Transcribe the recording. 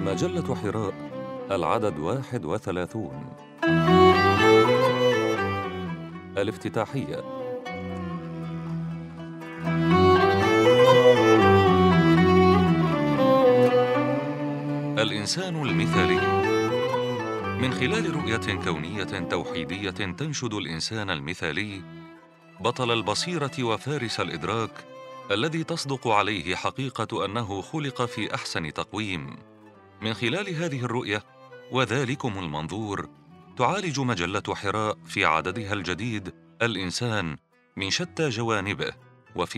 مجلة حراء العدد واحد وثلاثون. الافتتاحية. الإنسان المثالي. من خلال رؤية كونية توحيدية تنشد الإنسان المثالي بطل البصيرة وفارس الإدراك الذي تصدق عليه حقيقة أنه خلق في أحسن تقويم. من خلال هذه الرؤية وذلكم المنظور تعالج مجلة حراء في عددها الجديد الإنسان من شتى جوانبه.